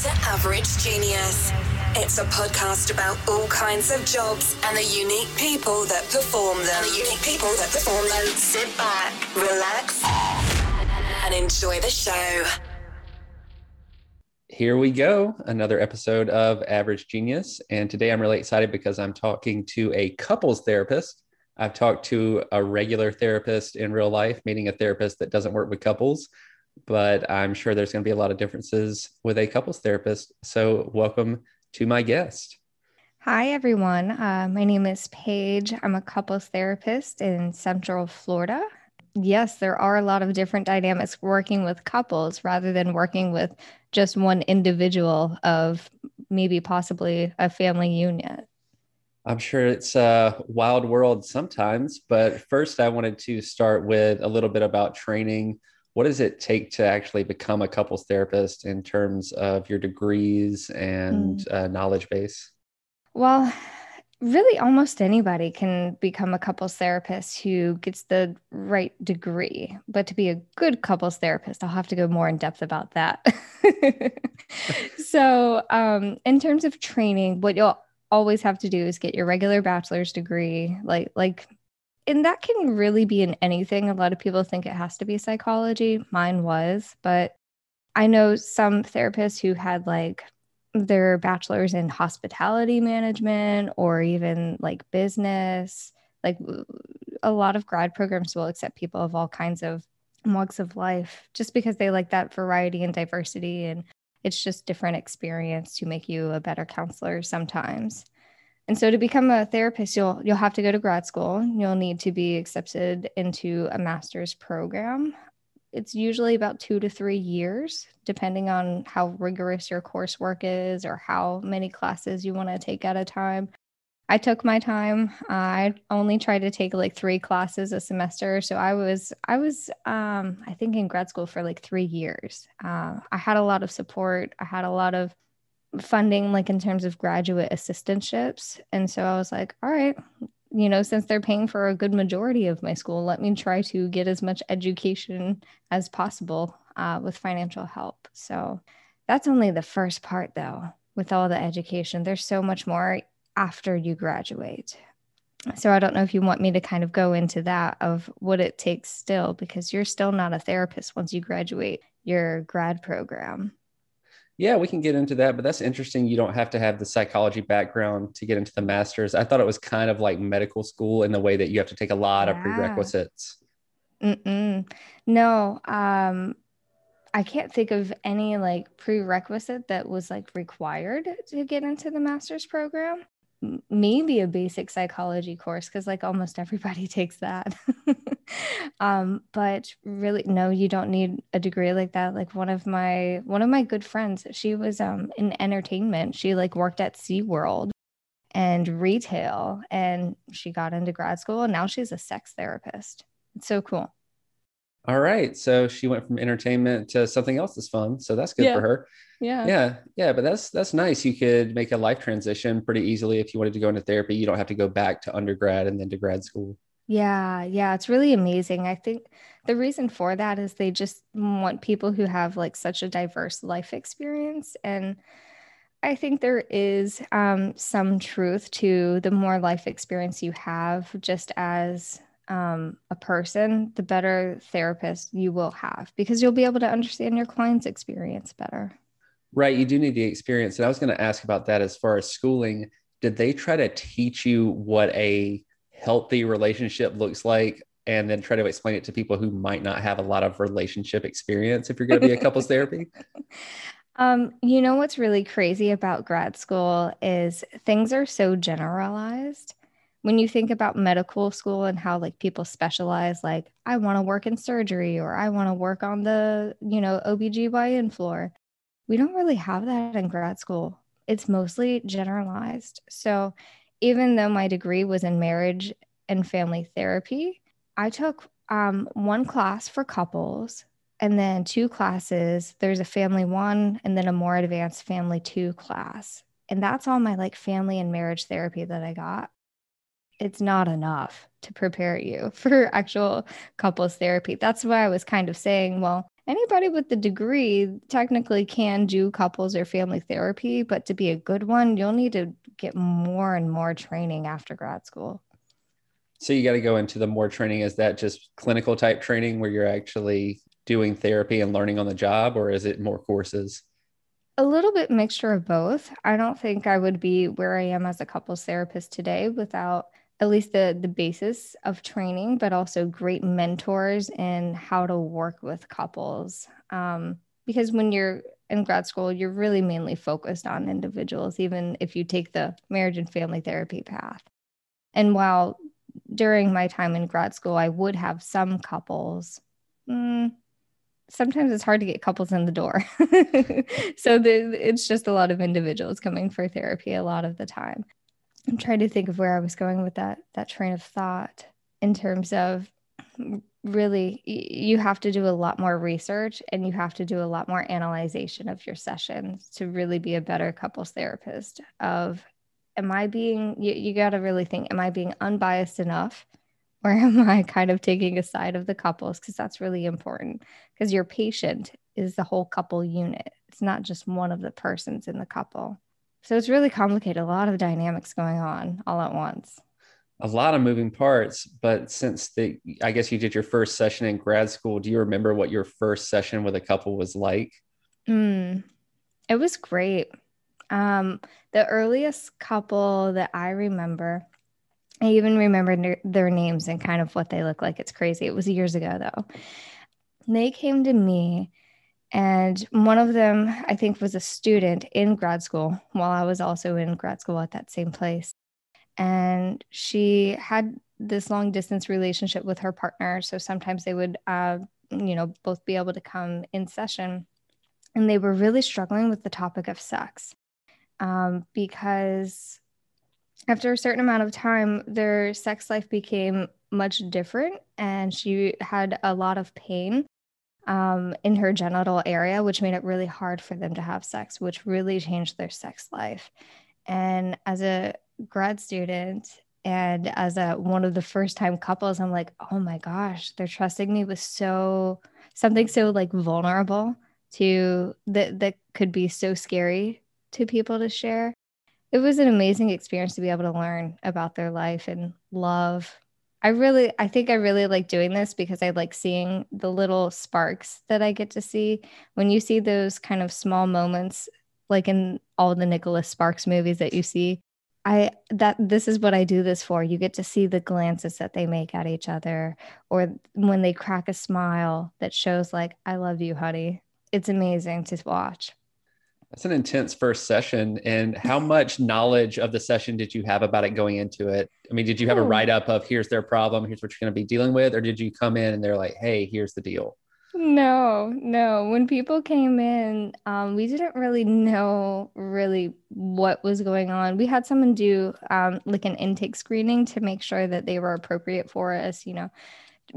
to Average Genius. It's a podcast about all kinds of jobs and the unique people that perform them. And the unique people that perform them. Sit back, relax, and enjoy the show. Here we go, another episode of Average Genius. And today I'm really excited because I'm talking to a couples therapist. I've talked to a regular therapist in real life, meaning a therapist that doesn't work with couples but I'm sure there's going to be a lot of differences with a couples therapist. So, welcome to my guest. Hi, everyone. Uh, my name is Paige. I'm a couples therapist in Central Florida. Yes, there are a lot of different dynamics working with couples rather than working with just one individual of maybe possibly a family unit. I'm sure it's a wild world sometimes, but first I wanted to start with a little bit about training what does it take to actually become a couples therapist in terms of your degrees and mm. uh, knowledge base? Well, really almost anybody can become a couples therapist who gets the right degree but to be a good couples therapist i'll have to go more in depth about that so um, in terms of training what you'll always have to do is get your regular bachelor's degree like like and that can really be in anything. A lot of people think it has to be psychology. Mine was, but I know some therapists who had like their bachelor's in hospitality management or even like business. Like a lot of grad programs will accept people of all kinds of walks of life just because they like that variety and diversity. And it's just different experience to make you a better counselor sometimes. And so to become a therapist, you'll you'll have to go to grad school. You'll need to be accepted into a master's program. It's usually about 2 to 3 years depending on how rigorous your coursework is or how many classes you want to take at a time. I took my time. I only tried to take like 3 classes a semester, so I was I was um I think in grad school for like 3 years. Uh, I had a lot of support. I had a lot of funding like in terms of graduate assistantships. And so i was like all right you know since they're paying for a good majority of my school let me try to get as much education as possible uh, with financial help. So that's only the first part though with all the education. There's so much more after you graduate. So i don't know if you want me to kind of go into that of what it takes still because you're still not a therapist once you graduate your grad program yeah, we can get into that, but that's interesting. You don't have to have the psychology background to get into the master's. I thought it was kind of like medical school in the way that you have to take a lot yeah. of prerequisites. Mm-mm. No, um, I can't think of any like prerequisite that was like required to get into the master's program maybe a basic psychology course because like almost everybody takes that. Um but really no you don't need a degree like that. Like one of my one of my good friends she was um in entertainment. She like worked at SeaWorld and retail and she got into grad school and now she's a sex therapist. It's so cool all right. So she went from entertainment to something else that's fun. So that's good yeah. for her. Yeah. Yeah. Yeah. But that's that's nice. You could make a life transition pretty easily if you wanted to go into therapy. You don't have to go back to undergrad and then to grad school. Yeah. Yeah. It's really amazing. I think the reason for that is they just want people who have like such a diverse life experience. And I think there is um, some truth to the more life experience you have, just as um, a person, the better therapist you will have because you'll be able to understand your client's experience better. Right. You do need the experience. And I was going to ask about that as far as schooling. Did they try to teach you what a healthy relationship looks like and then try to explain it to people who might not have a lot of relationship experience if you're going to be a couples therapy? Um, you know what's really crazy about grad school is things are so generalized when you think about medical school and how like people specialize like i want to work in surgery or i want to work on the you know obgyn floor we don't really have that in grad school. It's mostly generalized. So even though my degree was in marriage and family therapy i took um, one class for couples and then two classes. There's a family one and then a more advanced family two class. And that's all my like family and marriage therapy that i got it's not enough to prepare you for actual couples therapy. That's why I was kind of saying, well, anybody with the degree technically can do couples or family therapy, but to be a good one, you'll need to get more and more training after grad school. So you got to go into the more training. Is that just clinical type training where you're actually doing therapy and learning on the job, or is it more courses? A little bit mixture of both. I don't think I would be where I am as a couples therapist today without at least the the basis of training, but also great mentors in how to work with couples. Um, because when you're in grad school, you're really mainly focused on individuals, even if you take the marriage and family therapy path. And while during my time in grad school, I would have some couples. Mm, sometimes it's hard to get couples in the door. so the, it's just a lot of individuals coming for therapy a lot of the time. I'm trying to think of where I was going with that that train of thought in terms of really you have to do a lot more research and you have to do a lot more analyzation of your sessions to really be a better couples therapist of am I being you, you got to really think am I being unbiased enough? Or am I kind of taking a side of the couples? Because that's really important. Because your patient is the whole couple unit. It's not just one of the persons in the couple so it's really complicated, a lot of dynamics going on all at once. A lot of moving parts, but since the I guess you did your first session in grad school, do you remember what your first session with a couple was like? Mm, it was great. Um, the earliest couple that I remember, I even remember their names and kind of what they look like. It's crazy. It was years ago though. They came to me and one of them, I think, was a student in grad school while I was also in grad school at that same place. And she had this long distance relationship with her partner. So sometimes they would, uh, you know, both be able to come in session. And they were really struggling with the topic of sex um, because after a certain amount of time, their sex life became much different. And she had a lot of pain um, in her genital area, which made it really hard for them to have sex, which really changed their sex life. And as a grad student and as a one of the first time couples, I'm like, oh my gosh, they're trusting me with so something so like vulnerable to that that could be so scary to people to share. It was an amazing experience to be able to learn about their life and love I really, I think I really like doing this because I like seeing the little sparks that I get to see. When you see those kind of small moments, like in all the Nicholas Sparks movies that you see, I that this is what I do this for. You get to see the glances that they make at each other, or when they crack a smile that shows like "I love you, honey." It's amazing to watch. That's an intense first session. And how much knowledge of the session did you have about it going into it? I mean, did you have a hmm. write up of here's their problem, here's what you're going to be dealing with, or did you come in and they're like, hey, here's the deal? No, no. When people came in, um, we didn't really know really what was going on. We had someone do um, like an intake screening to make sure that they were appropriate for us, you know,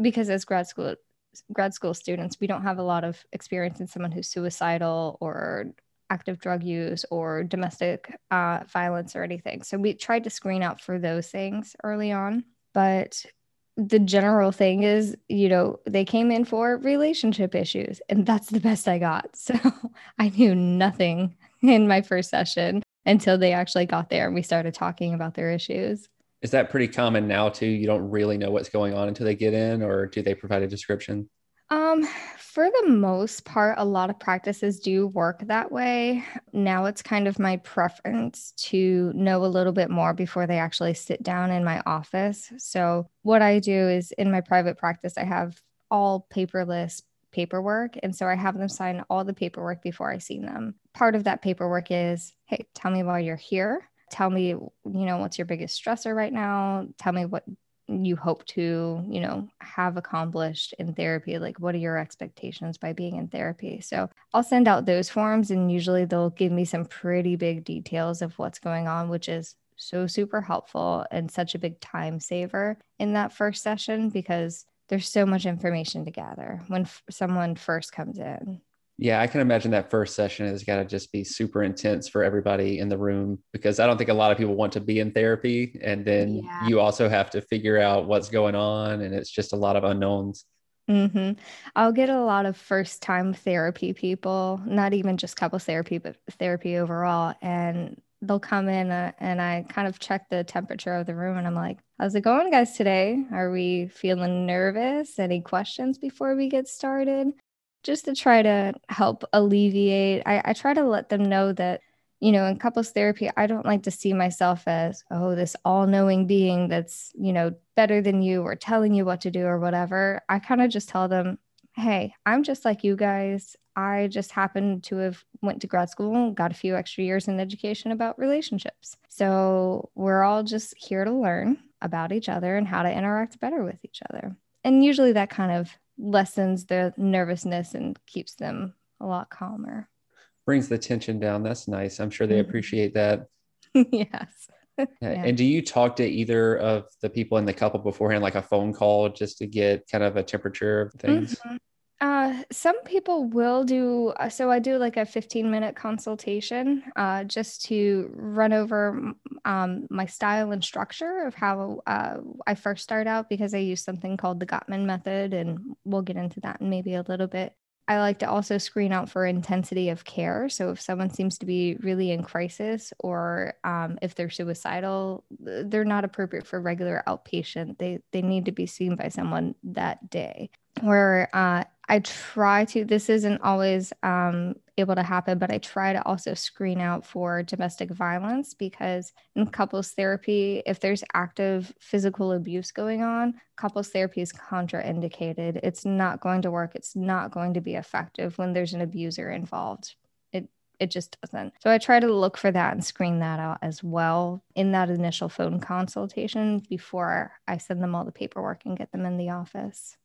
because as grad school grad school students, we don't have a lot of experience in someone who's suicidal or active drug use or domestic uh, violence or anything. So we tried to screen out for those things early on. But the general thing is, you know, they came in for relationship issues, and that's the best I got. So I knew nothing in my first session until they actually got there and we started talking about their issues. Is that pretty common now too? You don't really know what's going on until they get in, or do they provide a description? Um, for the most part, a lot of practices do work that way. Now it's kind of my preference to know a little bit more before they actually sit down in my office. So, what I do is in my private practice, I have all paperless paperwork. And so I have them sign all the paperwork before I see them. Part of that paperwork is hey, tell me why you're here. Tell me, you know, what's your biggest stressor right now? Tell me what you hope to you know have accomplished in therapy like what are your expectations by being in therapy? So i'll send out those forms and usually they'll give me some pretty big details of what's going on which is so super helpful and such a big time saver in that first session because there's so much information to gather when f- someone first comes in yeah, I can imagine that first session has got to just be super intense for everybody in the room because I don't think a lot of people want to be in therapy. And then yeah. you also have to figure out what's going on, and it's just a lot of unknowns. hmm I'll get a lot of first time therapy people, not even just couples therapy, but therapy overall. And they'll come in uh, and I kind of check the temperature of the room and I'm like, how's it going, guys, today? Are we feeling nervous? Any questions before we get started? Just to try to help alleviate. I, I try to let them know that you know, in couples therapy, I don't like to see myself as, oh, this all knowing being that's, you know, better than you or telling you what to do or whatever. I kind of just tell them, hey, I'm just like you guys. I just happened to have went to grad school got a few extra years in education about relationships. So we're all just here to learn about each other and how to interact better with each other. And usually that kind of lessens their nervousness and keeps them a lot calmer brings the tension down. That's nice. I'm sure they mm-hmm. appreciate that. yes. yeah. And do you talk to either of the people in the couple beforehand, like a phone call, just to get kind of a temperature of things? Mm-hmm. Uh, some people will do uh, so. I do like a 15 minute consultation uh, just to run over um, my style and structure of how uh, I first start out because I use something called the Gottman method, and we'll get into that in maybe a little bit. I like to also screen out for intensity of care. So if someone seems to be really in crisis or um, if they're suicidal, they're not appropriate for regular outpatient. They they need to be seen by someone that day. Where uh, I try to, this isn't always um, able to happen, but I try to also screen out for domestic violence because in couples therapy, if there's active physical abuse going on, couples therapy is contraindicated. It's not going to work. It's not going to be effective when there's an abuser involved. It it just doesn't. So I try to look for that and screen that out as well in that initial phone consultation before I send them all the paperwork and get them in the office.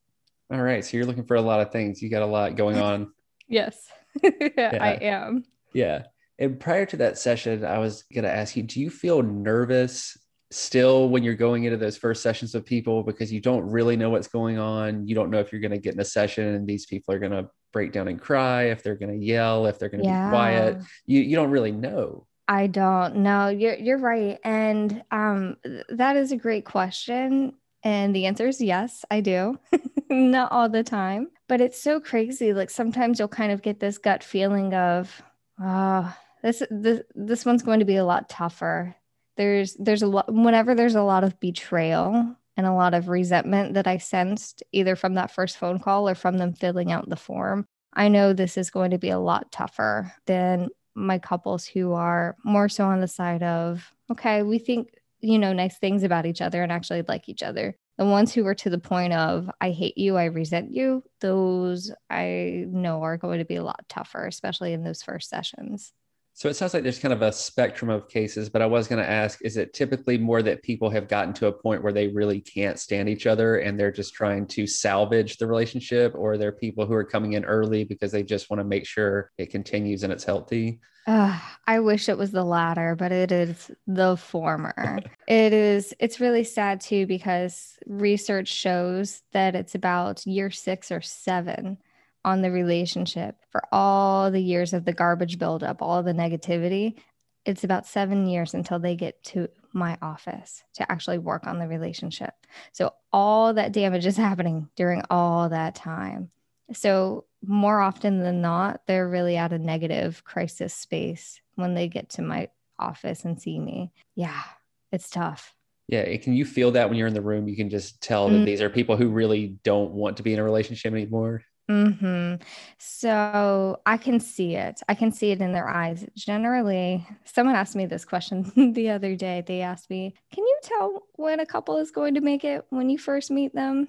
All right. So you're looking for a lot of things. You got a lot going on. yes, I am. Yeah. And prior to that session, I was going to ask you do you feel nervous still when you're going into those first sessions with people because you don't really know what's going on? You don't know if you're going to get in a session and these people are going to break down and cry, if they're going to yell, if they're going to yeah. be quiet. You, you don't really know. I don't know. You're you're right, and um, that is a great question. And the answer is yes, I do. Not all the time, but it's so crazy. Like sometimes you'll kind of get this gut feeling of, oh, this this this one's going to be a lot tougher. There's there's a lot whenever there's a lot of betrayal and a lot of resentment that I sensed either from that first phone call or from them filling out the form. I know this is going to be a lot tougher than my couples who are more so on the side of, okay, we think you know, nice things about each other and actually like each other. The ones who are to the point of, I hate you, I resent you, those I know are going to be a lot tougher, especially in those first sessions. So it sounds like there's kind of a spectrum of cases, but I was going to ask is it typically more that people have gotten to a point where they really can't stand each other and they're just trying to salvage the relationship, or are there people who are coming in early because they just want to make sure it continues and it's healthy? Uh, I wish it was the latter, but it is the former. it is, it's really sad too because research shows that it's about year six or seven on the relationship for all the years of the garbage buildup, all the negativity. It's about seven years until they get to my office to actually work on the relationship. So all that damage is happening during all that time. So more often than not, they're really at a negative crisis space when they get to my office and see me. Yeah, it's tough. Yeah. Can you feel that when you're in the room? You can just tell that mm-hmm. these are people who really don't want to be in a relationship anymore. Hmm. So I can see it. I can see it in their eyes. Generally, someone asked me this question the other day. They asked me, "Can you tell when a couple is going to make it when you first meet them?"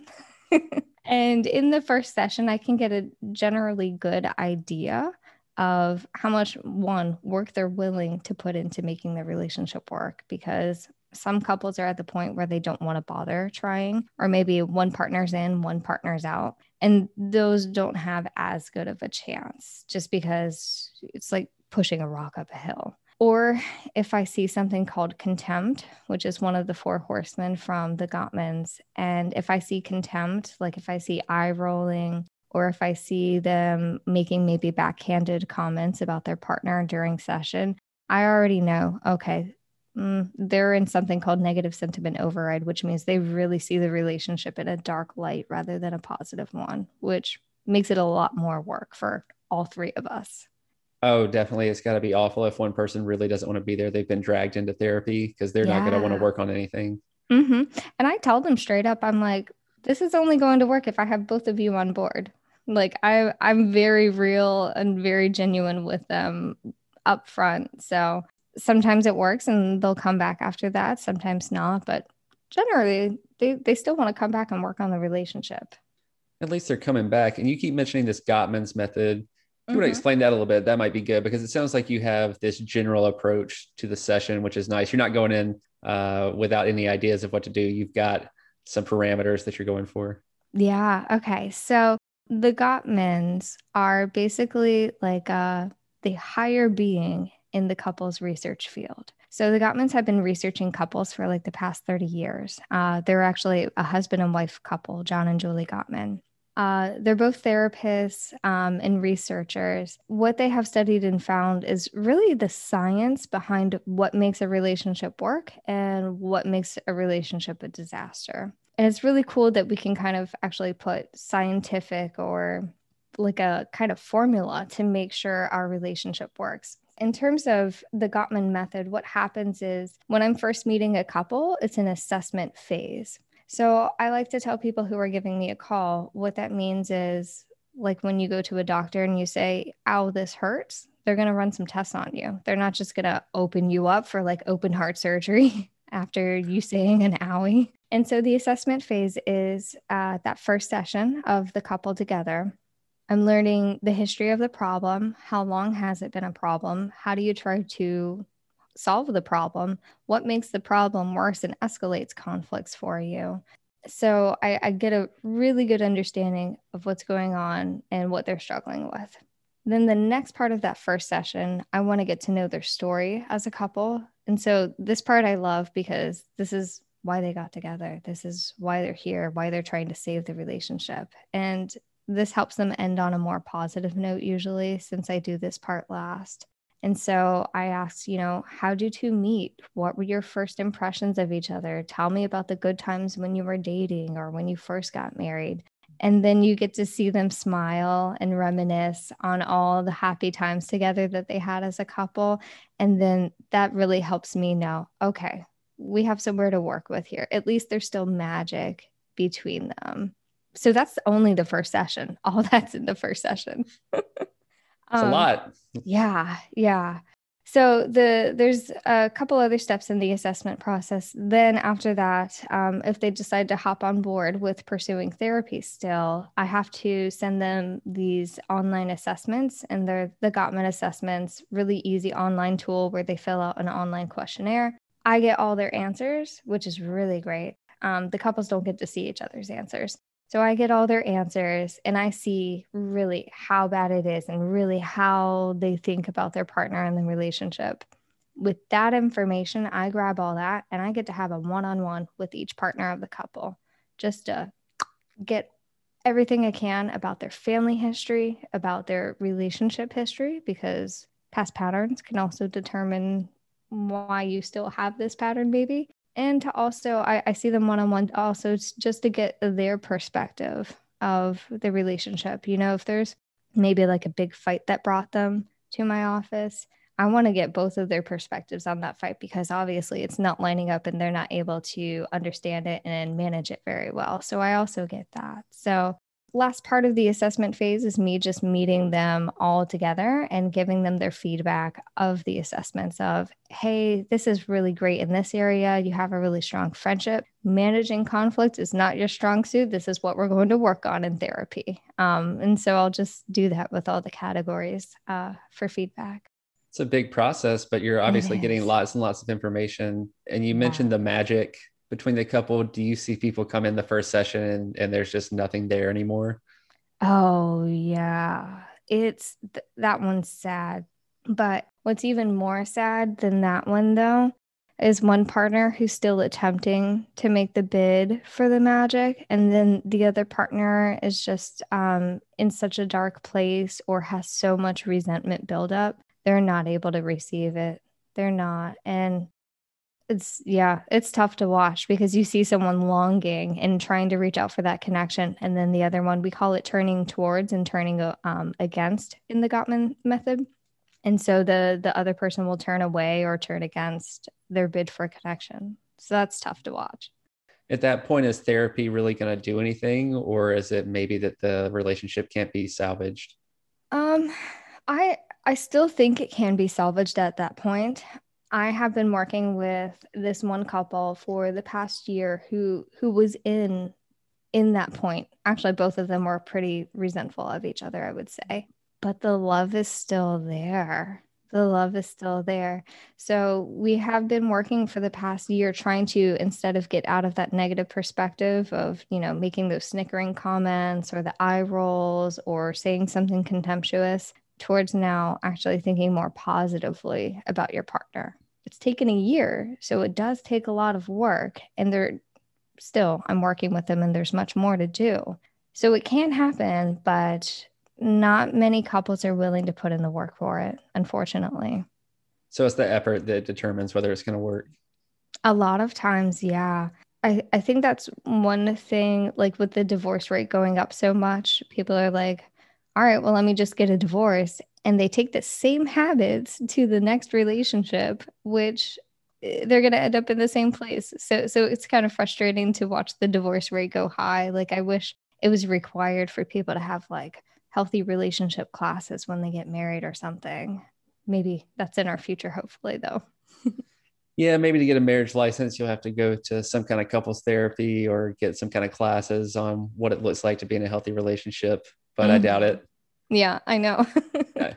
and in the first session, I can get a generally good idea of how much one work they're willing to put into making the relationship work because some couples are at the point where they don't want to bother trying, or maybe one partner's in, one partner's out. And those don't have as good of a chance just because it's like pushing a rock up a hill. Or if I see something called contempt, which is one of the four horsemen from the Gottmans, and if I see contempt, like if I see eye rolling, or if I see them making maybe backhanded comments about their partner during session, I already know, okay, mm, they're in something called negative sentiment override, which means they really see the relationship in a dark light rather than a positive one, which makes it a lot more work for all three of us. Oh, definitely. It's got to be awful if one person really doesn't want to be there. They've been dragged into therapy because they're yeah. not going to want to work on anything. Mm-hmm. And I tell them straight up, I'm like, this is only going to work if I have both of you on board. Like I, I'm very real and very genuine with them up front. So sometimes it works and they'll come back after that. Sometimes not, but generally they, they still want to come back and work on the relationship. At least they're coming back. And you keep mentioning this Gottman's method you want to explain that a little bit, that might be good because it sounds like you have this general approach to the session, which is nice. You're not going in uh, without any ideas of what to do. You've got some parameters that you're going for. Yeah. Okay. So the Gottmans are basically like uh, the higher being in the couples research field. So the Gottmans have been researching couples for like the past 30 years. Uh, they're actually a husband and wife couple, John and Julie Gottman. Uh, they're both therapists um, and researchers. What they have studied and found is really the science behind what makes a relationship work and what makes a relationship a disaster. And it's really cool that we can kind of actually put scientific or like a kind of formula to make sure our relationship works. In terms of the Gottman method, what happens is when I'm first meeting a couple, it's an assessment phase. So I like to tell people who are giving me a call what that means is like when you go to a doctor and you say, ow, this hurts, they're going to run some tests on you. They're not just going to open you up for like open heart surgery after you saying an owie. And so the assessment phase is uh, that first session of the couple together. I'm learning the history of the problem. How long has it been a problem? How do you try to solve the problem, what makes the problem worse and escalates conflicts for you. So I, I get a really good understanding of what's going on and what they're struggling with. Then the next part of that first session, I want to get to know their story as a couple. And so this part I love because this is why they got together. This is why they're here, why they're trying to save the relationship. And this helps them end on a more positive note, usually, since I do this part last. And so I asked, you know, how did you two meet? What were your first impressions of each other? Tell me about the good times when you were dating or when you first got married. And then you get to see them smile and reminisce on all the happy times together that they had as a couple. And then that really helps me know okay, we have somewhere to work with here. At least there's still magic between them. So that's only the first session. All that's in the first session. It's um, a lot. Yeah, yeah. So the there's a couple other steps in the assessment process. Then after that, um, if they decide to hop on board with pursuing therapy, still, I have to send them these online assessments, and they're the Gottman assessments, really easy online tool where they fill out an online questionnaire. I get all their answers, which is really great. Um, the couples don't get to see each other's answers. So I get all their answers and I see really how bad it is and really how they think about their partner and the relationship. With that information, I grab all that and I get to have a one on one with each partner of the couple just to get everything I can about their family history, about their relationship history, because past patterns can also determine why you still have this pattern, maybe and to also I, I see them one-on-one also just to get their perspective of the relationship. You know if there's maybe like a big fight that brought them to my office i want to get both of their perspectives on that fight because obviously it's not lining up and they're not able to understand it and manage it very well. So i also get that. So last part of the assessment phase is me just meeting them all together and giving them their feedback of the assessments of hey this is really great in this area. You have a really strong friendship. Managing conflict is not your strong suit. This is what we're going to work on in therapy. Um, and so i'll just do that with all the categories uh, for feedback. It's a big process but you're obviously getting lots and lots of information. And you mentioned yeah. the magic between the couple do you see people come in the first session and, and there's just nothing there anymore? Oh yeah. It's th- that one's sad. But what's even more sad than that one though is one partner who's still attempting to make the bid for the magic. And then the other partner is just um, in such a dark place or has so much resentment buildup they're not able to receive it. They're not. And it's yeah it's tough to watch because you see someone longing and trying to reach out for that connection and then the other one we call it turning towards and turning um, against in the gottman method. And so the the other person will turn away or turn against their bid for connection. So that's tough to watch. At that point is therapy really going to do anything or is it maybe that the relationship can't be salvaged? Um i i still think it can be salvaged at that point I have been working with this one couple for the past year who who was in in that point. Actually, both of them were pretty resentful of each other, I would say. But the love is still there. The love is still there. So we have been working for the past year trying to instead of get out of that negative perspective of, you know, making those snickering comments or the eye rolls or saying something contemptuous towards now actually thinking more positively about your partner it's taken a year. So it does take a lot of work. And they're still, I'm working with them and there's much more to do. So it can happen, but not many couples are willing to put in the work for it, unfortunately. So it's the effort that determines whether it's going to work. A lot of times, yeah. I, I think that's one thing, like with the divorce rate going up so much, people are like, all right, well, let me just get a divorce and they take the same habits to the next relationship which eh, they're going to end up in the same place. So so it's kind of frustrating to watch the divorce rate go high. Like i wish it was required for people to have like healthy relationship classes when they get married or something. Maybe that's in our future hopefully though. Yeah maybe to get a marriage license you'll have to go to some kind of couples therapy or get some kind of classes on what it looks like to be in a healthy relationship but mm-hmm. i doubt it yeah, I know. yeah.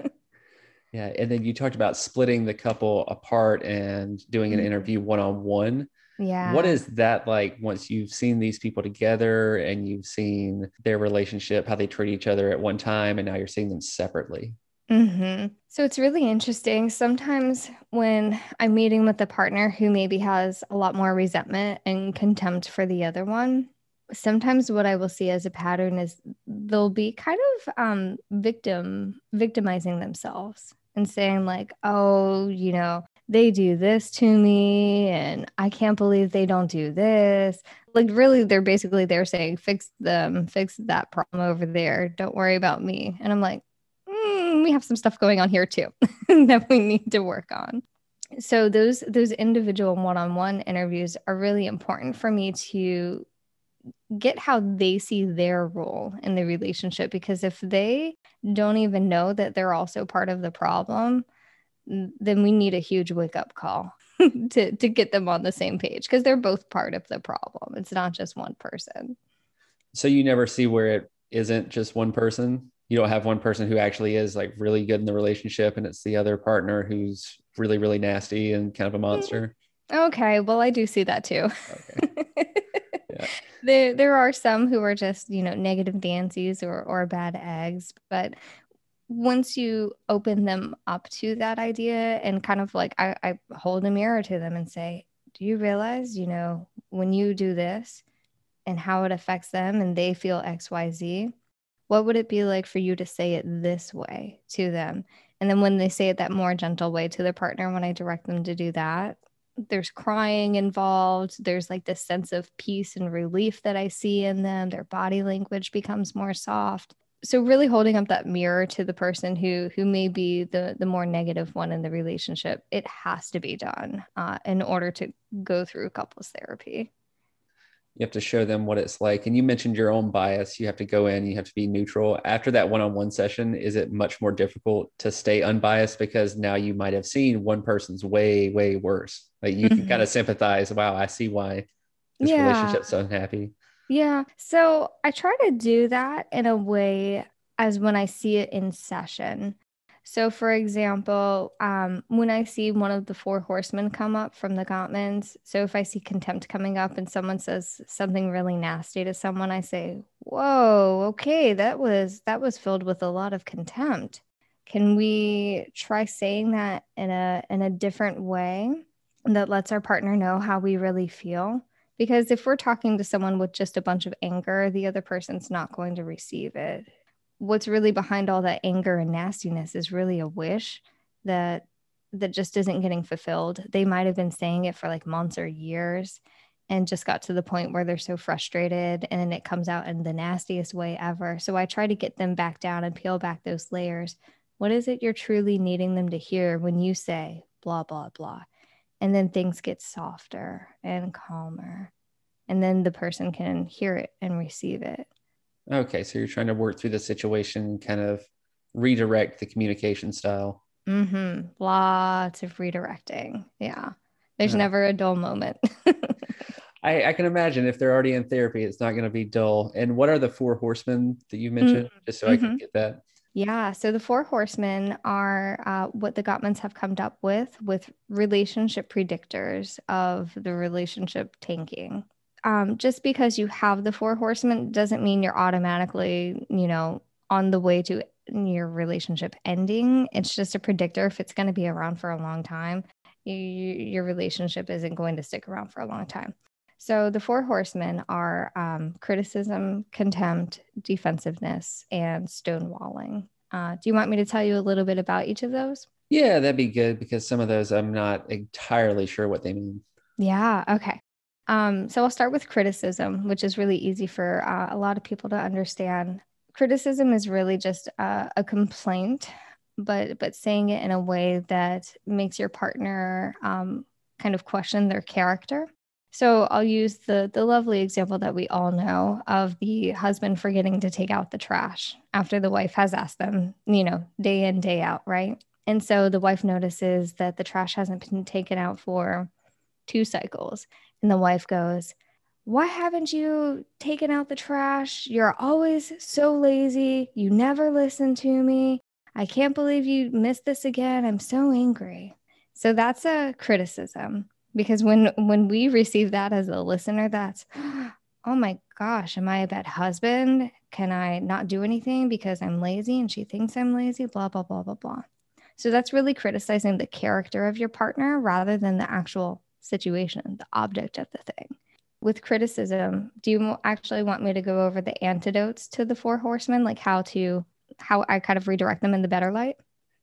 yeah. And then you talked about splitting the couple apart and doing an mm-hmm. interview one on one. Yeah. What is that like once you've seen these people together and you've seen their relationship, how they treat each other at one time, and now you're seeing them separately? Mm-hmm. So it's really interesting. Sometimes when I'm meeting with a partner who maybe has a lot more resentment and contempt for the other one, sometimes what I will see as a pattern is they'll be kind of um, victim victimizing themselves and saying like, "Oh, you know, they do this to me, and I can't believe they don't do this." Like, really, they're basically they're saying, "Fix them, fix that problem over there. Don't worry about me." And I'm like, mm, "We have some stuff going on here too that we need to work on." So those those individual one-on-one interviews are really important for me to get how they see their role in the relationship because if they don't even know that they're also part of the problem then we need a huge wake up call to to get them on the same page because they're both part of the problem. It's not just one person. So you never see where it isn't just one person? You don't have one person who actually is like really good in the relationship and it's the other partner who's really really nasty and kind of a hmm. monster? Okay well i do see that too. Okay. there there are some who are just you know negative Nancy's or or bad eggs, but once you open them up to that idea and kind of like I, I hold a mirror to them and say, do you realize you know when you do this and how it affects them and they feel X Y Z, what would it be like for you to say it this way to them? And then when they say it that more gentle way to their partner, when I direct them to do that, there's crying involved there's like this sense of peace and relief that i see in them their body language becomes more soft. So really holding up that mirror to the person who who may be the the more negative one in the relationship it has to be done uh, in order to go through couples therapy you have to show them what it's like. And you mentioned your own bias. You have to go in you have to be neutral. After that one-on-one session is it much more difficult to stay unbiased because now you might have seen one person's way way worse. Like you mm-hmm. can kind of sympathize. Wow i see why this yeah. relationship's unhappy. Yeah. So i try to do that in a way as when i see it in session so, for example, um, when I see one of the four horsemen come up from the Gottmans, so if I see contempt coming up and someone says something really nasty to someone, I say, "Whoa, okay, that was that was filled with a lot of contempt. Can we try saying that in a in a different way that lets our partner know how we really feel?" Because if we're talking to someone with just a bunch of anger, the other person's not going to receive it what's really behind all that anger and nastiness is really a wish that that just isn't getting fulfilled. They might have been saying it for like months or years and just got to the point where they're so frustrated and then it comes out in the nastiest way ever. So I try to get them back down and peel back those layers. What is it you're truly needing them to hear when you say blah, blah, blah? And then things get softer and calmer. And then the person can hear it and receive it. Okay. So you're trying to work through the situation, kind of redirect the communication style. Mm-hmm. Lots of redirecting. Yeah. There's yeah. never a dull moment. I, I, can imagine if they're already in therapy, it's not going to be dull. And what are the four horsemen that you mentioned? Mm-hmm. Just so I can mm-hmm. get that. Yeah. So the four horsemen are uh, what the Gottmans have come up with, with relationship predictors of the relationship tanking. Um, just because you have the four horsemen doesn't mean you're automatically, you know, on the way to your relationship ending. It's just a predictor if it's going to be around for a long time. You, your relationship isn't going to stick around for a long time. So the four horsemen are um, criticism, contempt, defensiveness, and stonewalling. Uh, do you want me to tell you a little bit about each of those? Yeah, that'd be good because some of those I'm not entirely sure what they mean. Yeah. Okay. Um, so I'll start with criticism, which is really easy for uh, a lot of people to understand. Criticism is really just uh, a complaint, but but saying it in a way that makes your partner um, kind of question their character so I'll use the the lovely example that we all know of the husband forgetting to take out the trash after the wife has asked them, you know, day in day out, right? And so the wife notices that the trash hasn't been taken out for two cycles, and the wife goes, "Why haven't you taken out the trash? You're always so lazy. You never listen to me. I can't believe you missed this again. I'm so angry." So that's a criticism because when when we receive that as a listener that's oh my gosh am i a bad husband can i not do anything because i'm lazy and she thinks i'm lazy blah blah blah blah blah so that's really criticizing the character of your partner rather than the actual situation the object of the thing with criticism do you actually want me to go over the antidotes to the four horsemen like how to how i kind of redirect them in the better light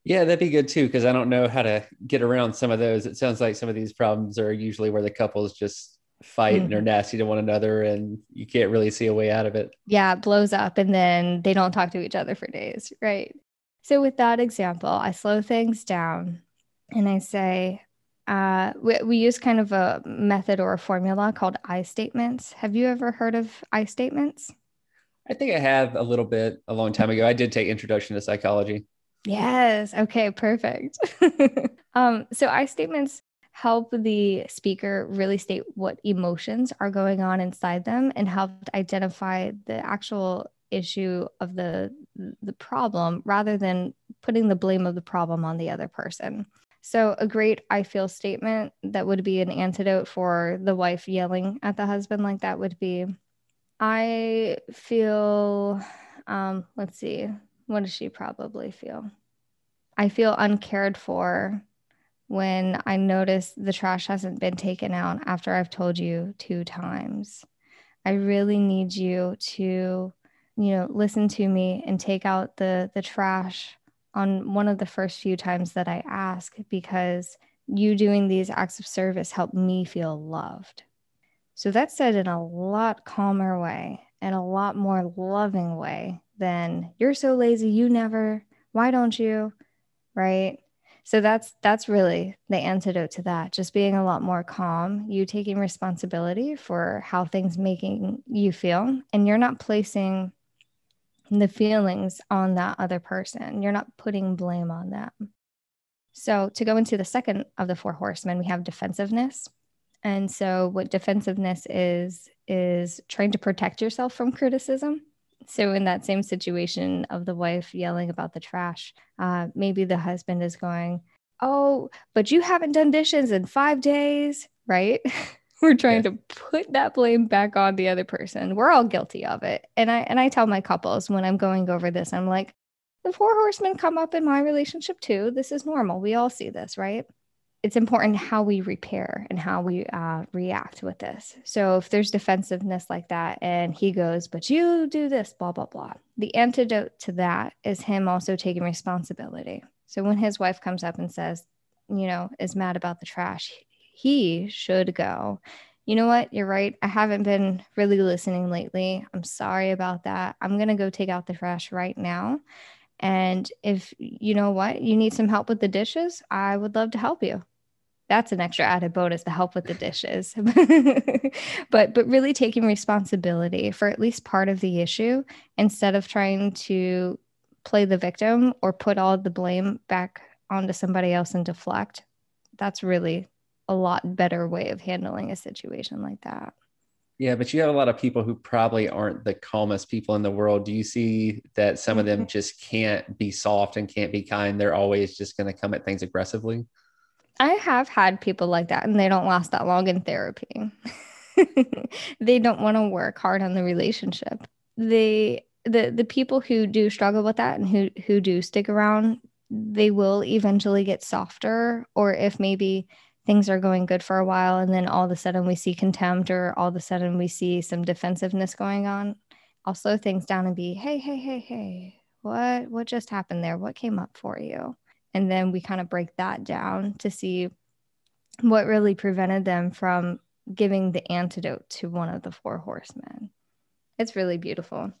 yeah, that'd be good too, because I don't know how to get around some of those. It sounds like some of these problems are usually where the couples just fight mm-hmm. and are nasty to one another and you can't really see a way out of it. Yeah, it blows up and then they don't talk to each other for days. Right. So, with that example, I slow things down and I say, uh, we, we use kind of a method or a formula called I statements. Have you ever heard of I statements? I think I have a little bit a long time ago. I did take Introduction to Psychology. Yes. Okay. Perfect. um, so I statements help the speaker really state what emotions are going on inside them and help identify the actual issue of the the problem rather than putting the blame of the problem on the other person. So a great I feel statement that would be an antidote for the wife yelling at the husband like that would be I feel um let's see what does she probably feel? I feel uncared for when I notice the trash hasn't been taken out after I've told you two times. I really need you to, you know, listen to me and take out the the trash on one of the first few times that I ask because you doing these acts of service help me feel loved. So that's said in a lot calmer way and a lot more loving way than you're so lazy, you never, why don't you? Right. So that's that's really the antidote to that. Just being a lot more calm, you taking responsibility for how things making you feel and you're not placing the feelings on that other person. You're not putting blame on them. So to go into the second of the four horsemen, we have defensiveness. And so what defensiveness is is trying to protect yourself from criticism. So, in that same situation of the wife yelling about the trash, uh, maybe the husband is going, Oh, but you haven't done dishes in five days, right? We're trying yeah. to put that blame back on the other person. We're all guilty of it. And I and I tell my couples when I'm going over this, I'm like, the four horsemen come up in my relationship too. This is normal. We all see this, right? it's important how we repair and how we uh, react with this. So if there's defensiveness like that, and he goes, "But you do this," blah blah blah. The antidote to that is him also taking responsibility. So when his wife comes up and says, you know, is mad about the trash, he should go. You know what? You're right. I haven't been really listening lately. I'm sorry about that. I'm going to go take out the trash right now. And if you know what, you need some help with the dishes, I would love to help you. That's an extra added bonus to help with the dishes. but but really taking responsibility for at least part of the issue instead of trying to play the victim or put all the blame back onto somebody else and deflect. That's really a lot better way of handling a situation like that. Yeah, but you have a lot of people who probably aren't the calmest people in the world. Do you see that some of them mm-hmm. just can't be soft and can't be kind? They're always just going to come at things aggressively. I have had people like that, and they don't last that long in therapy. they don't want to work hard on the relationship. They the the people who do struggle with that and who who do stick around, they will eventually get softer. Or if maybe things are going good for a while and then all of a sudden we see contempt or all of a sudden we see some defensiveness going on i'll slow things down and be hey hey hey hey what what just happened there? What came up for you? And then we kind of break that down to see what really prevented them from giving the antidote to one of the four horsemen. It's really beautiful.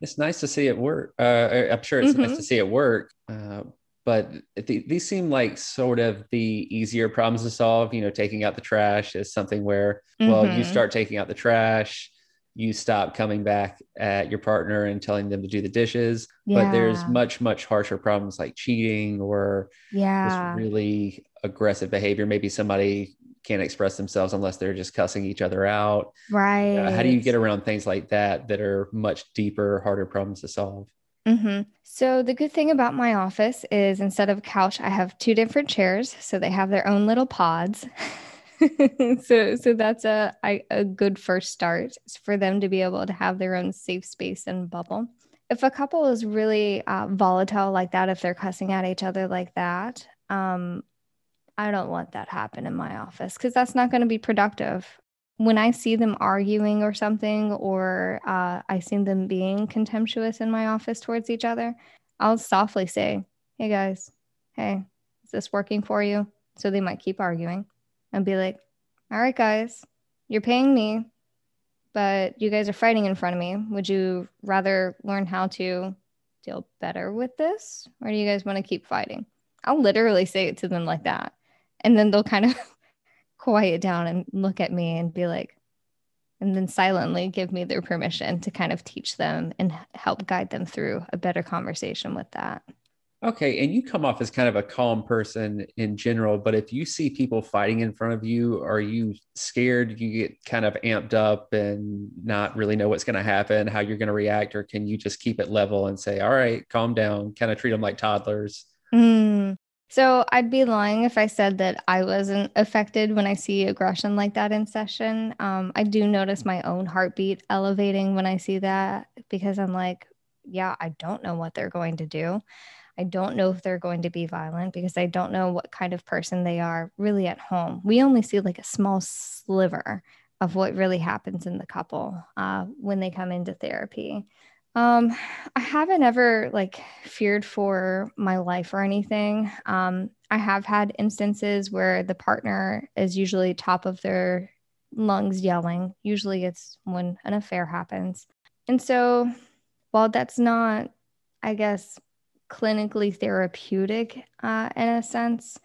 It's nice to see it work. Uh, i'm sure it's mm-hmm. nice to see it work. Uh, but th- these seem like sort of the easier problems to solve. You know, taking out the trash is something where, mm-hmm. well, you mm-hmm. start taking out the trash, you stop coming back at your partner and telling them to do the dishes. Yeah. But there's much, much harsher problems like cheating or yeah. really aggressive behavior. Maybe somebody can't express themselves unless they're just cussing each other out. Right. Uh, how do you get around things like that that are much deeper, harder problems to solve? Mm-hmm. So the good thing about my office is instead of a couch, I have two different chairs, so they have their own little pods. so so that's a a good first start for them to be able to have their own safe space and bubble. If a couple is really uh, volatile like that, if they're cussing at each other like that, um, I don't want that happen in my office because that's not going to be productive when I see them arguing or something, or uh, I see them being contemptuous in my office towards each other, I'll softly say, Hey guys, hey, is this working for you? So they might keep arguing and be like, All right, guys, you're paying me, but you guys are fighting in front of me. Would you rather learn how to deal better with this, or do you guys want to keep fighting? I'll literally say it to them like that. And then they'll kind of quiet down and look at me and be like, and then silently give me their permission to kind of teach them and help guide them through a better conversation with that. Okay. And you come off as kind of a calm person in general, but if you see people fighting in front of you, are you scared? You get kind of amped up and not really know what's going to happen, how you're going to react, or can you just keep it level and say, all right, calm down, kind of treat them like toddlers? Mm, so I'd be lying if I said that I wasn't affected when I see aggression like that in session. Um, I do notice my own heartbeat elevating when I see that because I'm like, yeah, I don't know what they're going to do. I don't know if they're going to be violent because I don't know what kind of person they are really at home. We only see like a small sliver of what really happens in the couple uh, when they come into therapy. Um, I haven't ever like feared for my life or anything. Um, I have had instances where the partner is usually top of their lungs yelling. Usually it's when an affair happens. And so while that's not, I guess, clinically therapeutic uh, in a sense,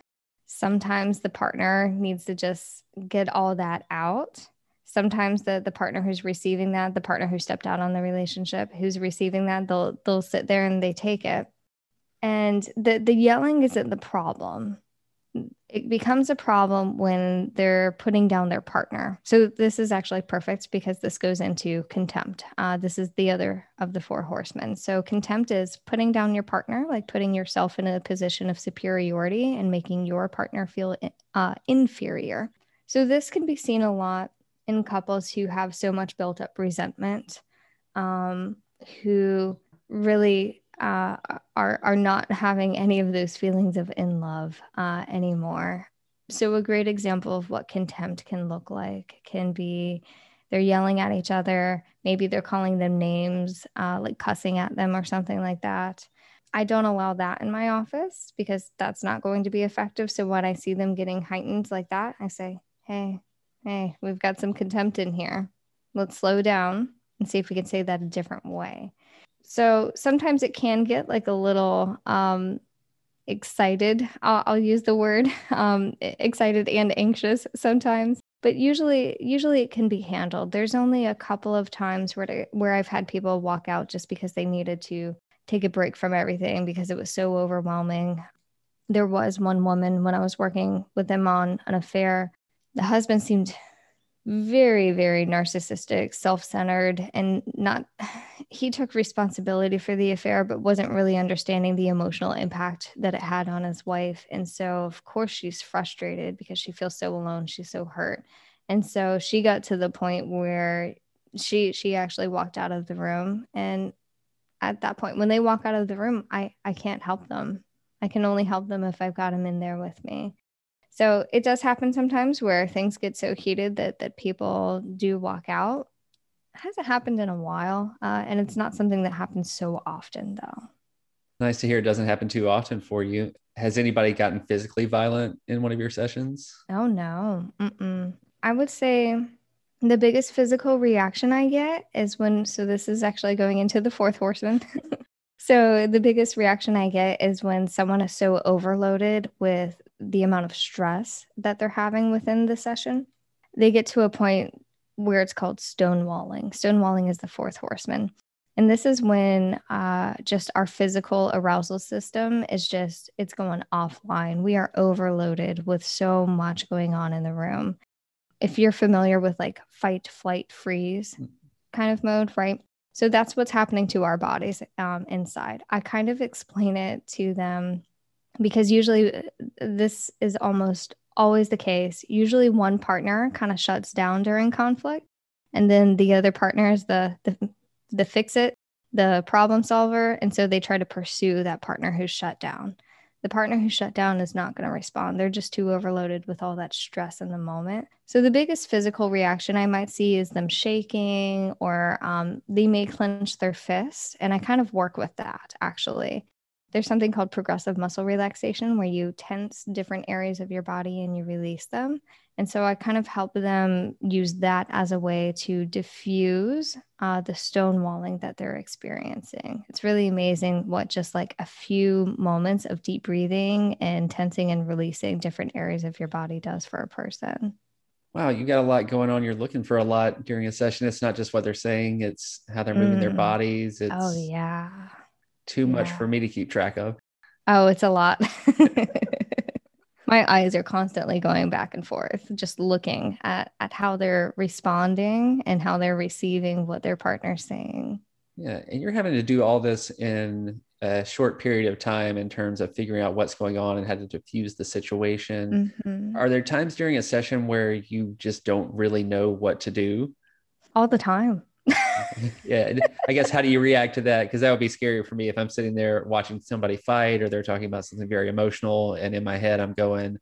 sometimes the partner needs to just get all that out sometimes the the partner who's receiving that the partner who stepped out on the relationship who's receiving that they'll they'll sit there and they take it. And the the yelling isn't the problem. It becomes a problem when they're putting down their partner. So this is actually perfect because this goes into contempt. Uh, this is the other of the four horsemen. So contempt is putting down your partner like putting yourself in a position of superiority and making your partner feel uh, inferior. So this can be seen a lot in couples who have so much built up resentment, um, who really uh, are are not having any of those feelings of in love uh, anymore. So a great example of what contempt can look like can be they're yelling at each other. Maybe they're calling them names, uh, like cussing at them or something like that. I don't allow that in my office because that's not going to be effective. So when I see them getting heightened like that, I say, hey, hey, we've got some contempt in here. Let's slow down and see if we can say that a different way. So sometimes it can get like a little um, excited. I'll, I'll, use the word um, excited and anxious sometimes, but usually, usually it can be handled. There's only a couple of times where to, where I've had people walk out just because they needed to take a break from everything because it was so overwhelming. There was one woman when I was working with them on an affair. The husband seemed very, very narcissistic, self centered, and not, he took responsibility for the affair, but wasn't really understanding the emotional impact that it had on his wife. And so, of course, she's frustrated because she feels so alone. She's so hurt. And so she got to the point where she she actually walked out of the room and at that point when they walk out of the room i i can't help them i can only help them if i've got them in there with me so it does happen sometimes where things get so heated that that people do walk out. It hasn't happened in a while uh, and it's not something that happens so often though. Nice to hear it doesn't happen too often for you. Has anybody gotten physically violent in one of your sessions? Oh no. Mm-mm. i would say the biggest physical reaction I get is when, so this is actually going into the fourth horseman. so the biggest reaction I get is when someone is so overloaded with the amount of stress that they're having within the session. They get to a point where it's called stonewalling. Stonewalling is the fourth horseman. And this is when uh, just our physical arousal system is just, it's going offline. We are overloaded with so much going on in the room if you're familiar with like fight, flight, freeze mm. kind of mode, right? So that's what's happening to our bodies um, inside. I kind of explain it to them because usually uh, this is almost always the case. Usually one partner kind of shuts down during conflict, and then the other partner is the the, the fix it, the problem solver, and so they try to pursue that partner who's shut down the partner who shut down is not going to respond. They're just too overloaded with all that stress in the moment. So, the biggest physical reaction I might see is them shaking or um, they may clench their fists. And I kind of work with that actually. There's something called progressive muscle relaxation where you tense different areas of your body and you release them. And so I kind of help them use that as a way to diffuse uh, the stonewalling that they're experiencing. It's really amazing what just like a few moments of deep breathing and tensing and releasing different areas of your body does for a person. Wow, you got a lot going on. You're looking for a lot during a session. It's not just what they're saying, it's how they're moving mm. their bodies. It's oh, yeah. Too yeah. much for me to keep track of. Oh, it's a lot. my eyes are constantly going back and forth just looking at at how they're responding and how they're receiving what their partner's saying yeah and you're having to do all this in a short period of time in terms of figuring out what's going on and how to diffuse the situation mm-hmm. are there times during a session where you just don't really know what to do all the time yeah i guess how do you react to that? Because that would be scary for me if i'm sitting there watching somebody fight or they're talking about something very emotional and in my head i'm going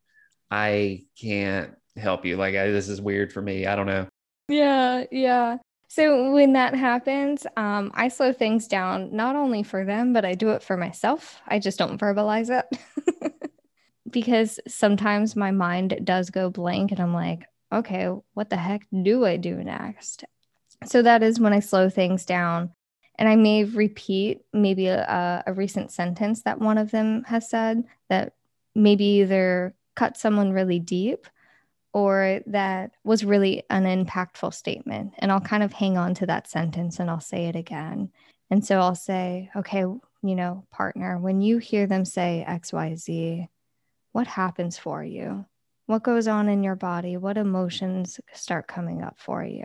i can't help you. Like I, this is weird for me. I don't know. Yeah yeah. So when that happens um, i slow things down not only for them but i do it for myself. I just don't verbalize it. Because sometimes my mind does go blank and i'm like okay what the heck do i do next so that is when I slow things down. And I may repeat maybe a, a recent sentence that one of them has said that maybe either cut someone really deep or that was really an impactful statement. And I'll kind of hang on to that sentence and I'll say it again. And so I'll say, okay, you know, partner, when you hear them say XYZ, what happens for you? What goes on in your body? What emotions start coming up for you?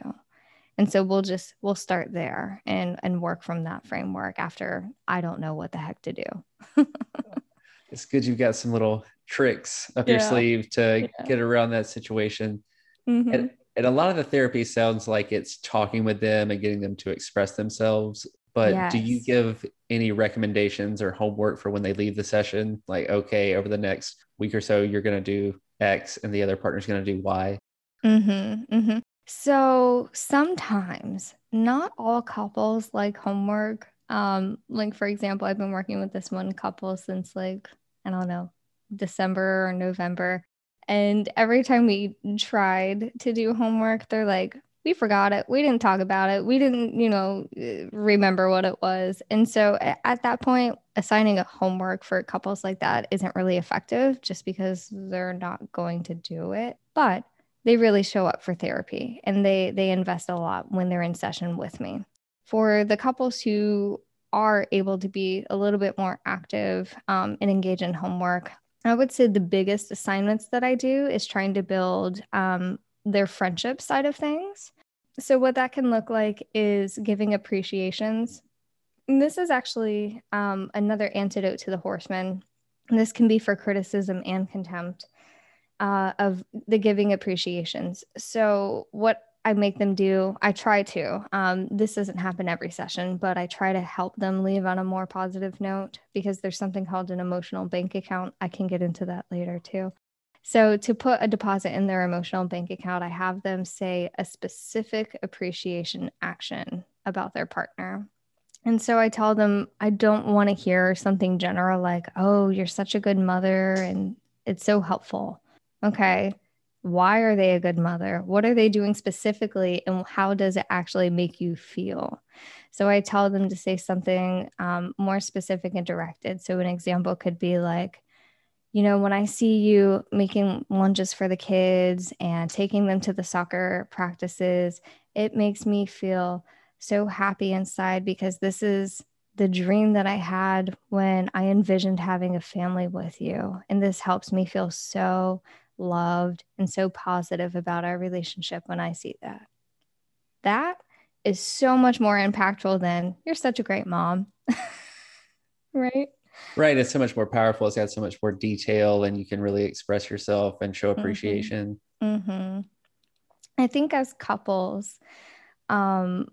And so we'll just we'll start there and and work from that framework after i don't know what the heck to do it's good you've got some little tricks up yeah. your sleeve to yeah. get around that situation mm-hmm. and, and a lot of the therapy sounds like it's talking with them and getting them to express themselves but yes. do you give any recommendations or homework for when they leave the session like okay over the next week or so you're going to do x and the other partner's going to do y mm-hmm, mm-hmm. So sometimes not all couples like homework. Um, like for example, I've been working with this one couple since like, I don't know, December or November. And every time we tried to do homework, they're like, we forgot it. We didn't talk about it. We didn't, you know, remember what it was. And so at that point, assigning a homework for couples like that isn't really effective just because they're not going to do it. But they really show up for therapy and they they invest a lot when they're in session with me. For the couples who are able to be a little bit more active um, and engage in homework, I would say the biggest assignments that I do is trying to build um, their friendship side of things. So, what that can look like is giving appreciations. And this is actually um, another antidote to the horseman. This can be for criticism and contempt uh, of the giving appreciations. So, what I make them do, I try to. Um, this doesn't happen every session, but I try to help them leave on a more positive note because there's something called an emotional bank account. I can get into that later too. So, to put a deposit in their emotional bank account, I have them say a specific appreciation action about their partner. And so I tell them, I don't want to hear something general like, oh, you're such a good mother and it's so helpful. Okay. Why are they a good mother? What are they doing specifically? And how does it actually make you feel? So I tell them to say something um, more specific and directed. So an example could be like, you know, when I see you making lunches for the kids and taking them to the soccer practices, it makes me feel so happy inside because this is the dream that I had when I envisioned having a family with you. And this helps me feel so loved, and so positive about our relationship when I see that. That is so much more impactful than you're such a great mom. right? Right. It's so much more powerful. It's got so much more detail, and you can really express yourself and show mm-hmm. appreciation. Mm-hmm. Mm-hmm. I think as couples, um,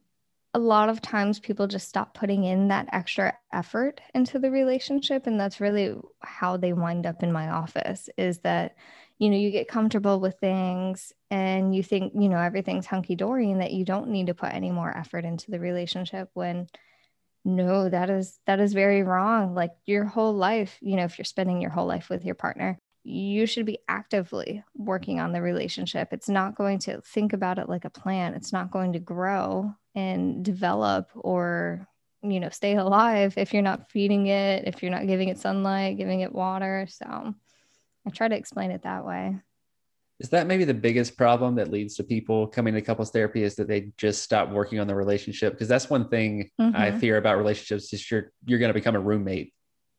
a lot of times people just stop putting in that extra effort into the relationship. And that's really how they wind up in my office is that you know you get comfortable with things and you think you know everything's hunky dory and that you don't need to put any more effort into the relationship when no that is that is very wrong. Like your whole life you know if you're spending your whole life with your partner you should be actively working on the relationship. It's not going to think about it like a plant. It's not going to grow and develop or you know stay alive if you're not feeding it if you're not giving it sunlight giving it water. So I try to explain it that way. Is that maybe the biggest problem that leads to people coming to couples therapy is that they just stop working on the relationship? Because that's one thing mm-hmm. I fear about relationships is you're you're going to become a roommate.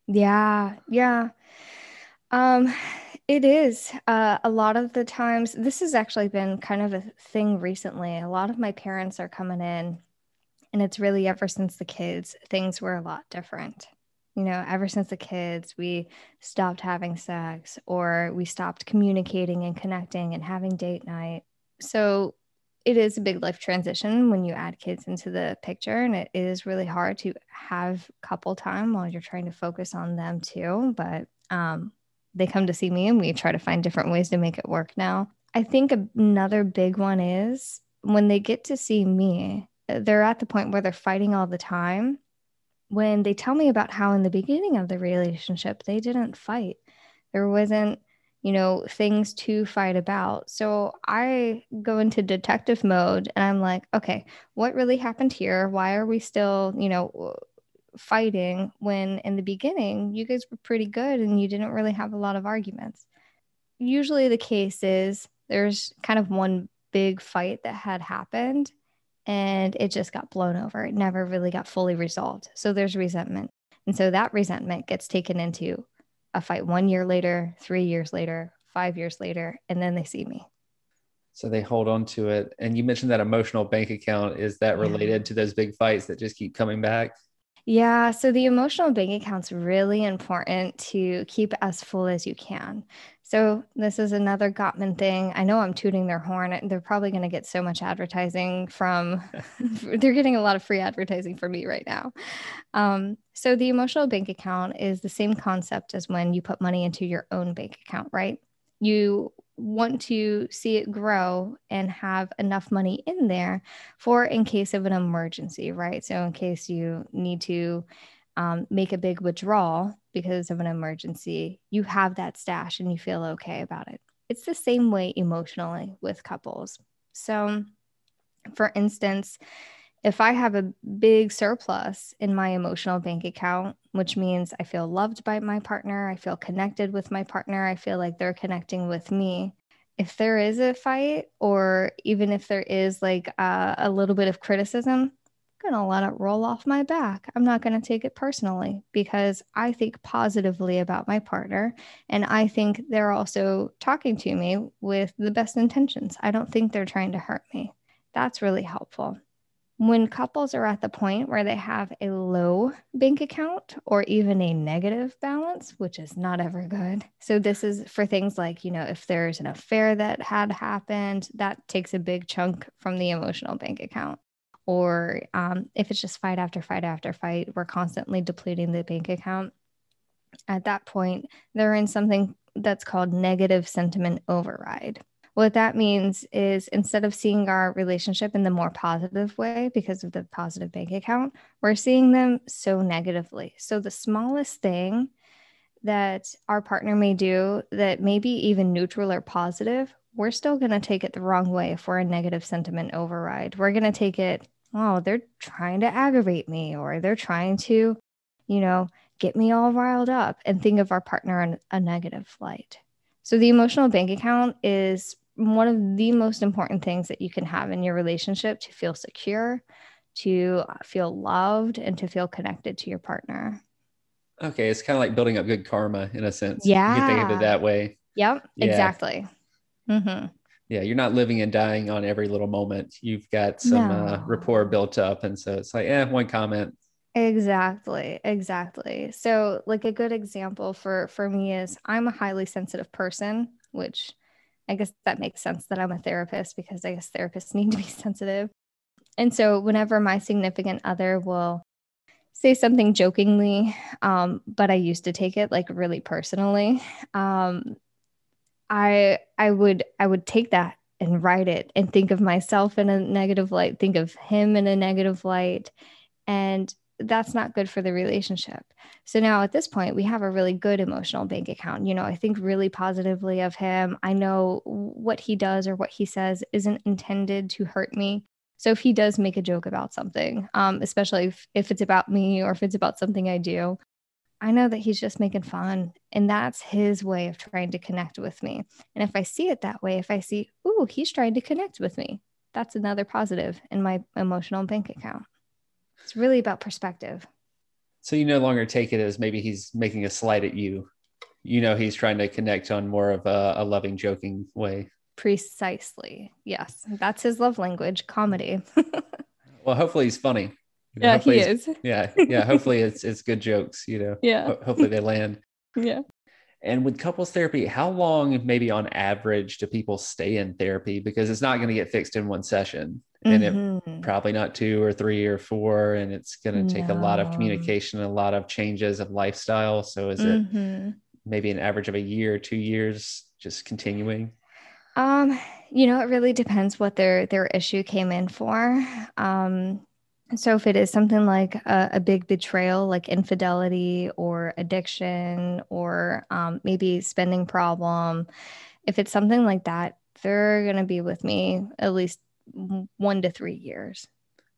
Yeah, yeah. Um, it is. Uh, a lot of the times, this has actually been kind of a thing recently. A lot of my parents are coming in, and it's really ever since the kids, things were a lot different you know, ever since the kids, we stopped having sex or we stopped communicating and connecting and having date night. So it is a big life transition when you add kids into the picture. And it is really hard to have couple time while you're trying to focus on them too. But um, they come to see me and we try to find different ways to make it work now. I think another big one is when they get to see me, they're at the point where they're fighting all the time when they tell me about how in the beginning of the relationship they didn't fight. There wasn't you know things to fight about. So i go into detective mode and i'm like okay what really happened here? Why are we still you know fighting when in the beginning you guys were pretty good and you didn't really have a lot of arguments? Usually the case is there's kind of one big fight that had happened and it just got blown over. It never really got fully resolved. So there's resentment. And so that resentment gets taken into a fight one year later, three years later, five years later, and then they see me. So they hold on to it. And you mentioned that emotional bank account. Is that related yeah. to those big fights that just keep coming back? Yeah, so the emotional bank account's really important to keep as full as you can. So this is another Gottman thing. I know I'm tooting their horn. They're probably going to get so much advertising from. they're getting a lot of free advertising from me right now. Um, so the emotional bank account is the same concept as when you put money into your own bank account, right? You want to see it grow and have enough money in there for in case of an emergency, right? So, in case you need to um, make a big withdrawal because of an emergency, you have that stash and you feel okay about it. It's the same way emotionally with couples. So, for instance, if I have a big surplus in my emotional bank account, which means I feel loved by my partner, I feel connected with my partner, I feel like they're connecting with me. If there is a fight, or even if there is like uh, a little bit of criticism, I'm going to let it roll off my back. I'm not going to take it personally because I think positively about my partner. And I think they're also talking to me with the best intentions. I don't think they're trying to hurt me. That's really helpful. When couples are at the point where they have a low bank account or even a negative balance, which is not ever good. So, this is for things like, you know, if there's an affair that had happened, that takes a big chunk from the emotional bank account or um, if it's just fight after fight after fight, we're constantly depleting the bank account. At that point, they're in something that's called negative sentiment override. What that means is instead of seeing our relationship in the more positive way because of the positive bank account, we're seeing them so negatively. So the smallest thing that our partner may do that may be even neutral or positive, we're still going to take it the wrong way if we're a negative sentiment override. We're going to take it oh, they're trying to aggravate me or they're trying to, you know, get me all riled up and think of our partner in a negative light. So the emotional bank account is one of the most important things that you can have in your relationship to feel secure, to feel loved, and to feel connected to your partner. Okay, it's kind of like building up good karma in a sense. Yeah, you can think of it that way. Yep, yeah. exactly. Mm-hmm yeah, you're not living and dying on every little moment. You've got some uh, no. uh, rapport built up. And so it's like, yeah, one comment. Exactly. Exactly. So like a good example for, for me is I'm a highly sensitive person, which I guess that makes sense that I'm a therapist because I guess therapists need to be sensitive. And so whenever my significant other will say something jokingly, um, but I used to take it like really personally, um, I I would I would take that and write it and think of myself in a negative light, think of him in a negative light. And that's not good for the relationship. So now at this point, we have a really good emotional bank account. You know, I think really positively of him. I know what he does or what he says isn't intended to hurt me. So if he does make a joke about something, um, especially if, if it's about me or if it's about something I do, I know that he's just making fun. And that's his way of trying to connect with me. And if I see it that way, if I see, ooh, he's trying to connect with me, that's another positive in my emotional bank account. It's really about perspective. So you no longer take it as maybe he's making a slight at you. You know, he's trying to connect on more of a, a loving, joking way. Precisely. Yes. That's his love language, comedy. well, hopefully he's funny. You know, yeah, he is. Yeah, yeah. Hopefully, it's it's good jokes. You know. Yeah. Ho- hopefully, they land. yeah. And with couples therapy, how long, maybe on average, do people stay in therapy? Because it's not going to get fixed in one session, and mm-hmm. it probably not two or three or four, and it's going to take no. a lot of communication, a lot of changes of lifestyle. So, is mm-hmm. it maybe an average of a year, two years, just continuing? Um, you know, it really depends what their their issue came in for. Um, so, if it is something like a, a big betrayal, like infidelity or addiction, or um, maybe spending problem, if it's something like that, they're going to be with me at least one to three years,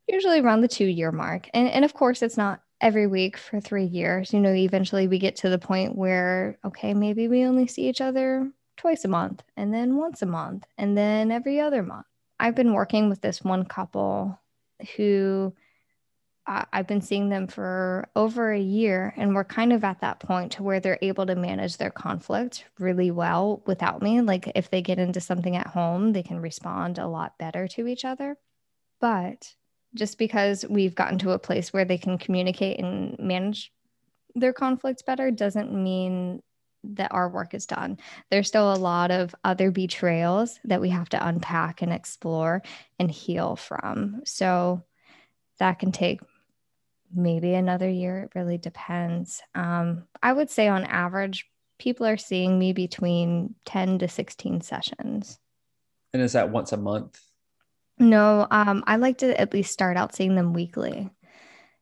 usually around the two year mark. And, and of course, it's not every week for three years. You know, eventually we get to the point where, okay, maybe we only see each other twice a month, and then once a month, and then every other month. I've been working with this one couple who uh, I've been seeing them for over a year, and we're kind of at that point to where they're able to manage their conflict really well without me. Like if they get into something at home, they can respond a lot better to each other. But just because we've gotten to a place where they can communicate and manage their conflict better doesn't mean that our work is done. There's still a lot of other betrayals that we have to unpack and explore and heal from. So that can take maybe another year. It really depends. Um, I would say on average, people are seeing me between 10 to 16 sessions. And is that once a month? No, um, I like to at least start out seeing them weekly.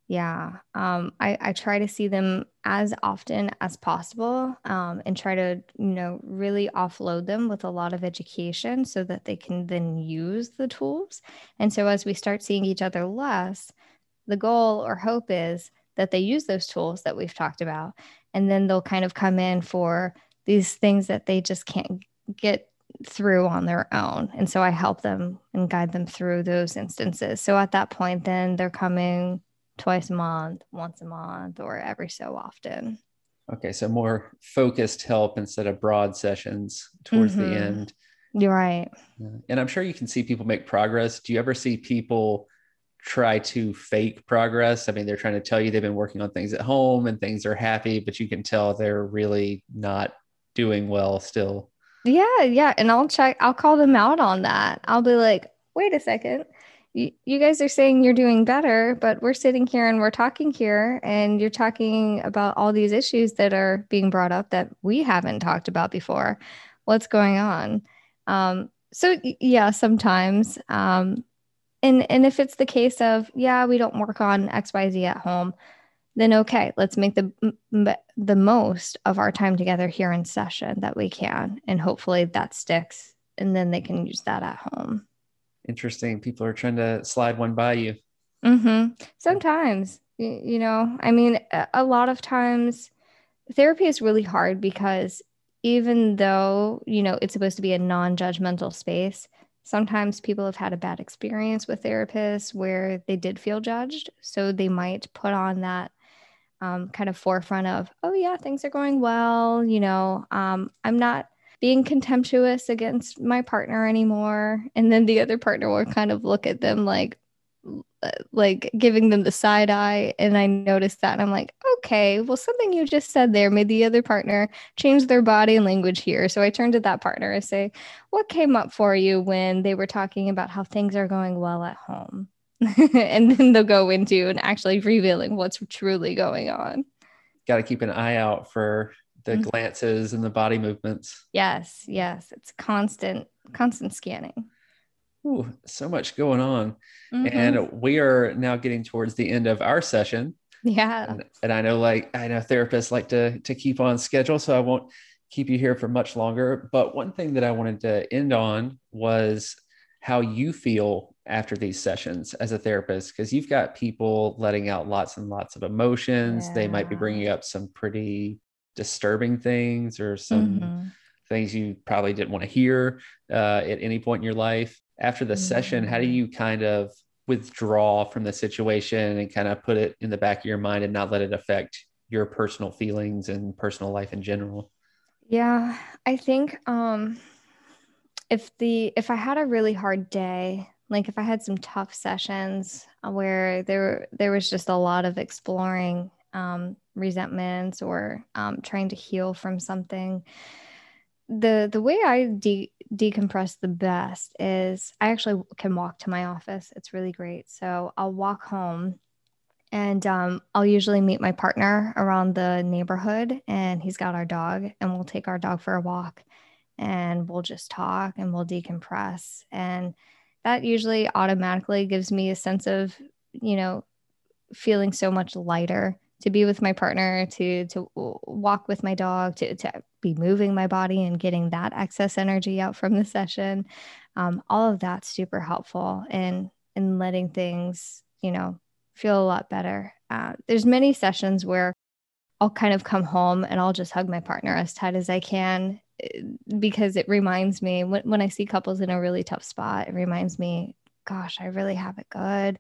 Yeah. Um, I, I try to see them as often as possible um, and try to, you know, really offload them with a lot of education so that they can then use the tools. And so as we start seeing each other less, the goal or hope is that they use those tools that we've talked about. And then they'll kind of come in for these things that they just can't get through on their own. And so I help them and guide them through those instances. So at that point, then they're coming twice a month, once a month, or every so often. Okay, so more focused help instead of broad sessions towards mm-hmm. the end. You're right. And I'm sure you can see people make progress. Do you ever see people try to fake progress? I mean, they're trying to tell you they've been working on things at home and things are happy, but you can tell they're really not doing well still. Yeah, yeah. And I'll check, I'll call them out on that. I'll be like, wait a second you, guys are saying you're doing better, but we're sitting here and we're talking here, and you're talking about all these issues that are being brought up that we haven't talked about before. What's going on? Um, so yeah, sometimes, um, and and if it's the case of yeah, we don't work on X Y Z at home, then okay, let's make the the most of our time together here in session that we can, and hopefully that sticks, and then they can use that at home interesting. People are trying to slide one by you. Mm-hmm. Sometimes, you know, I mean, a lot of times therapy is really hard because even though, you know, it's supposed to be a non judgmental space, sometimes people have had a bad experience with therapists where they did feel judged. So they might put on that um, kind of forefront of, oh, yeah, things are going well. You know, um, I'm not being contemptuous against my partner anymore. And then the other partner will kind of look at them like, like giving them the side eye. And I noticed that. And I'm like, okay, well, something you just said there made the other partner change their body language here. So I turned to that partner and say, what came up for you when they were talking about how things are going well at home? and then they'll go into and actually revealing what's truly going on. Got to keep an eye out for the mm-hmm. glances and the body movements. Yes, yes, it's constant, constant scanning. Ooh, so much going on. Mm-hmm. And we are now getting towards the end of our session. Yeah. And, and, I know like I know therapists like to to keep on schedule, so I won't keep you here for much longer. But one thing that I wanted to end on was how you feel after these sessions as a therapist because you've got people letting out lots and lots of emotions. Yeah. They might be bringing up some pretty disturbing things or some mm-hmm. things you probably didn't want to hear uh, at any point in your life. After the mm-hmm. session, how do mm-hmm. you kind of withdraw from the situation and kind of put it in the back of your mind and not let it affect your personal feelings and personal life in general? Yeah, I think um, if the if I had a really hard day, like if I had some tough sessions where there there was just a lot of exploring um, resentments or um, trying to heal from something. The the way i de- decompress the best is i actually can walk to my office. It's really great. So i'll walk home and um, i'll usually meet my partner around the neighborhood and he's got our dog and we'll take our dog for a walk and we'll just talk and we'll decompress. And that usually automatically gives me a sense of you know feeling so much lighter to be with my partner, to to walk with my dog, to to be moving my body and getting that excess energy out from the session. Um, all of that's super helpful in in letting things, you know, feel a lot better. Uh, there's many sessions where I'll kind of come home and I'll just hug my partner as tight as I can eh, because it reminds me when, when I see couples in a really tough spot, it reminds me, gosh, I really have it good.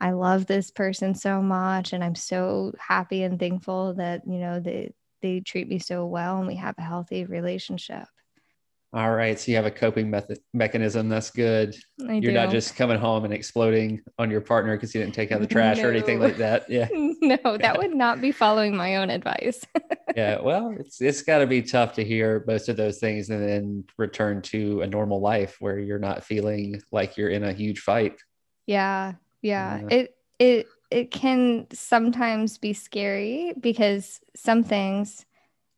I love this person so much and I'm so happy and thankful that, you know, they they treat me so well and we have a healthy relationship. All right. So you have a coping method mechanism. That's good. I You're do. not just coming home and exploding on your partner because you didn't take out the trash no. or anything like that. Yeah. no, that would not be following my own advice. yeah. Well, it's it's gotta be tough to hear most of those things and then return to a normal life where you're not feeling like you're in a huge fight. Yeah yeah it it it can sometimes be scary because some things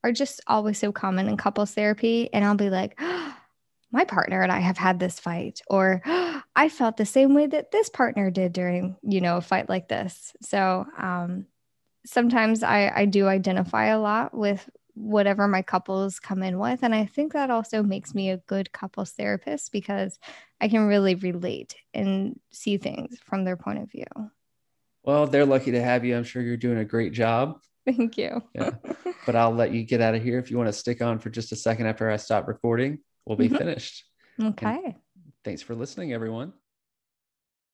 are just always so common in couples therapy. And I'll be like, oh, my partner and I have had this fight, or oh, I felt the same way that this partner did during, you know, a fight like this. So um, sometimes I, I do identify a lot with whatever my couples come in with. And I think that also makes me a good couples therapist because I can really relate and see things from their point of view. Well, they're lucky to have you. I'm sure you're doing a great job. Thank you. Yeah. But I'll let you get out of here. If you want to stick on for just a second after I stop recording, we'll be mm-hmm. finished. Okay. And thanks for listening, everyone.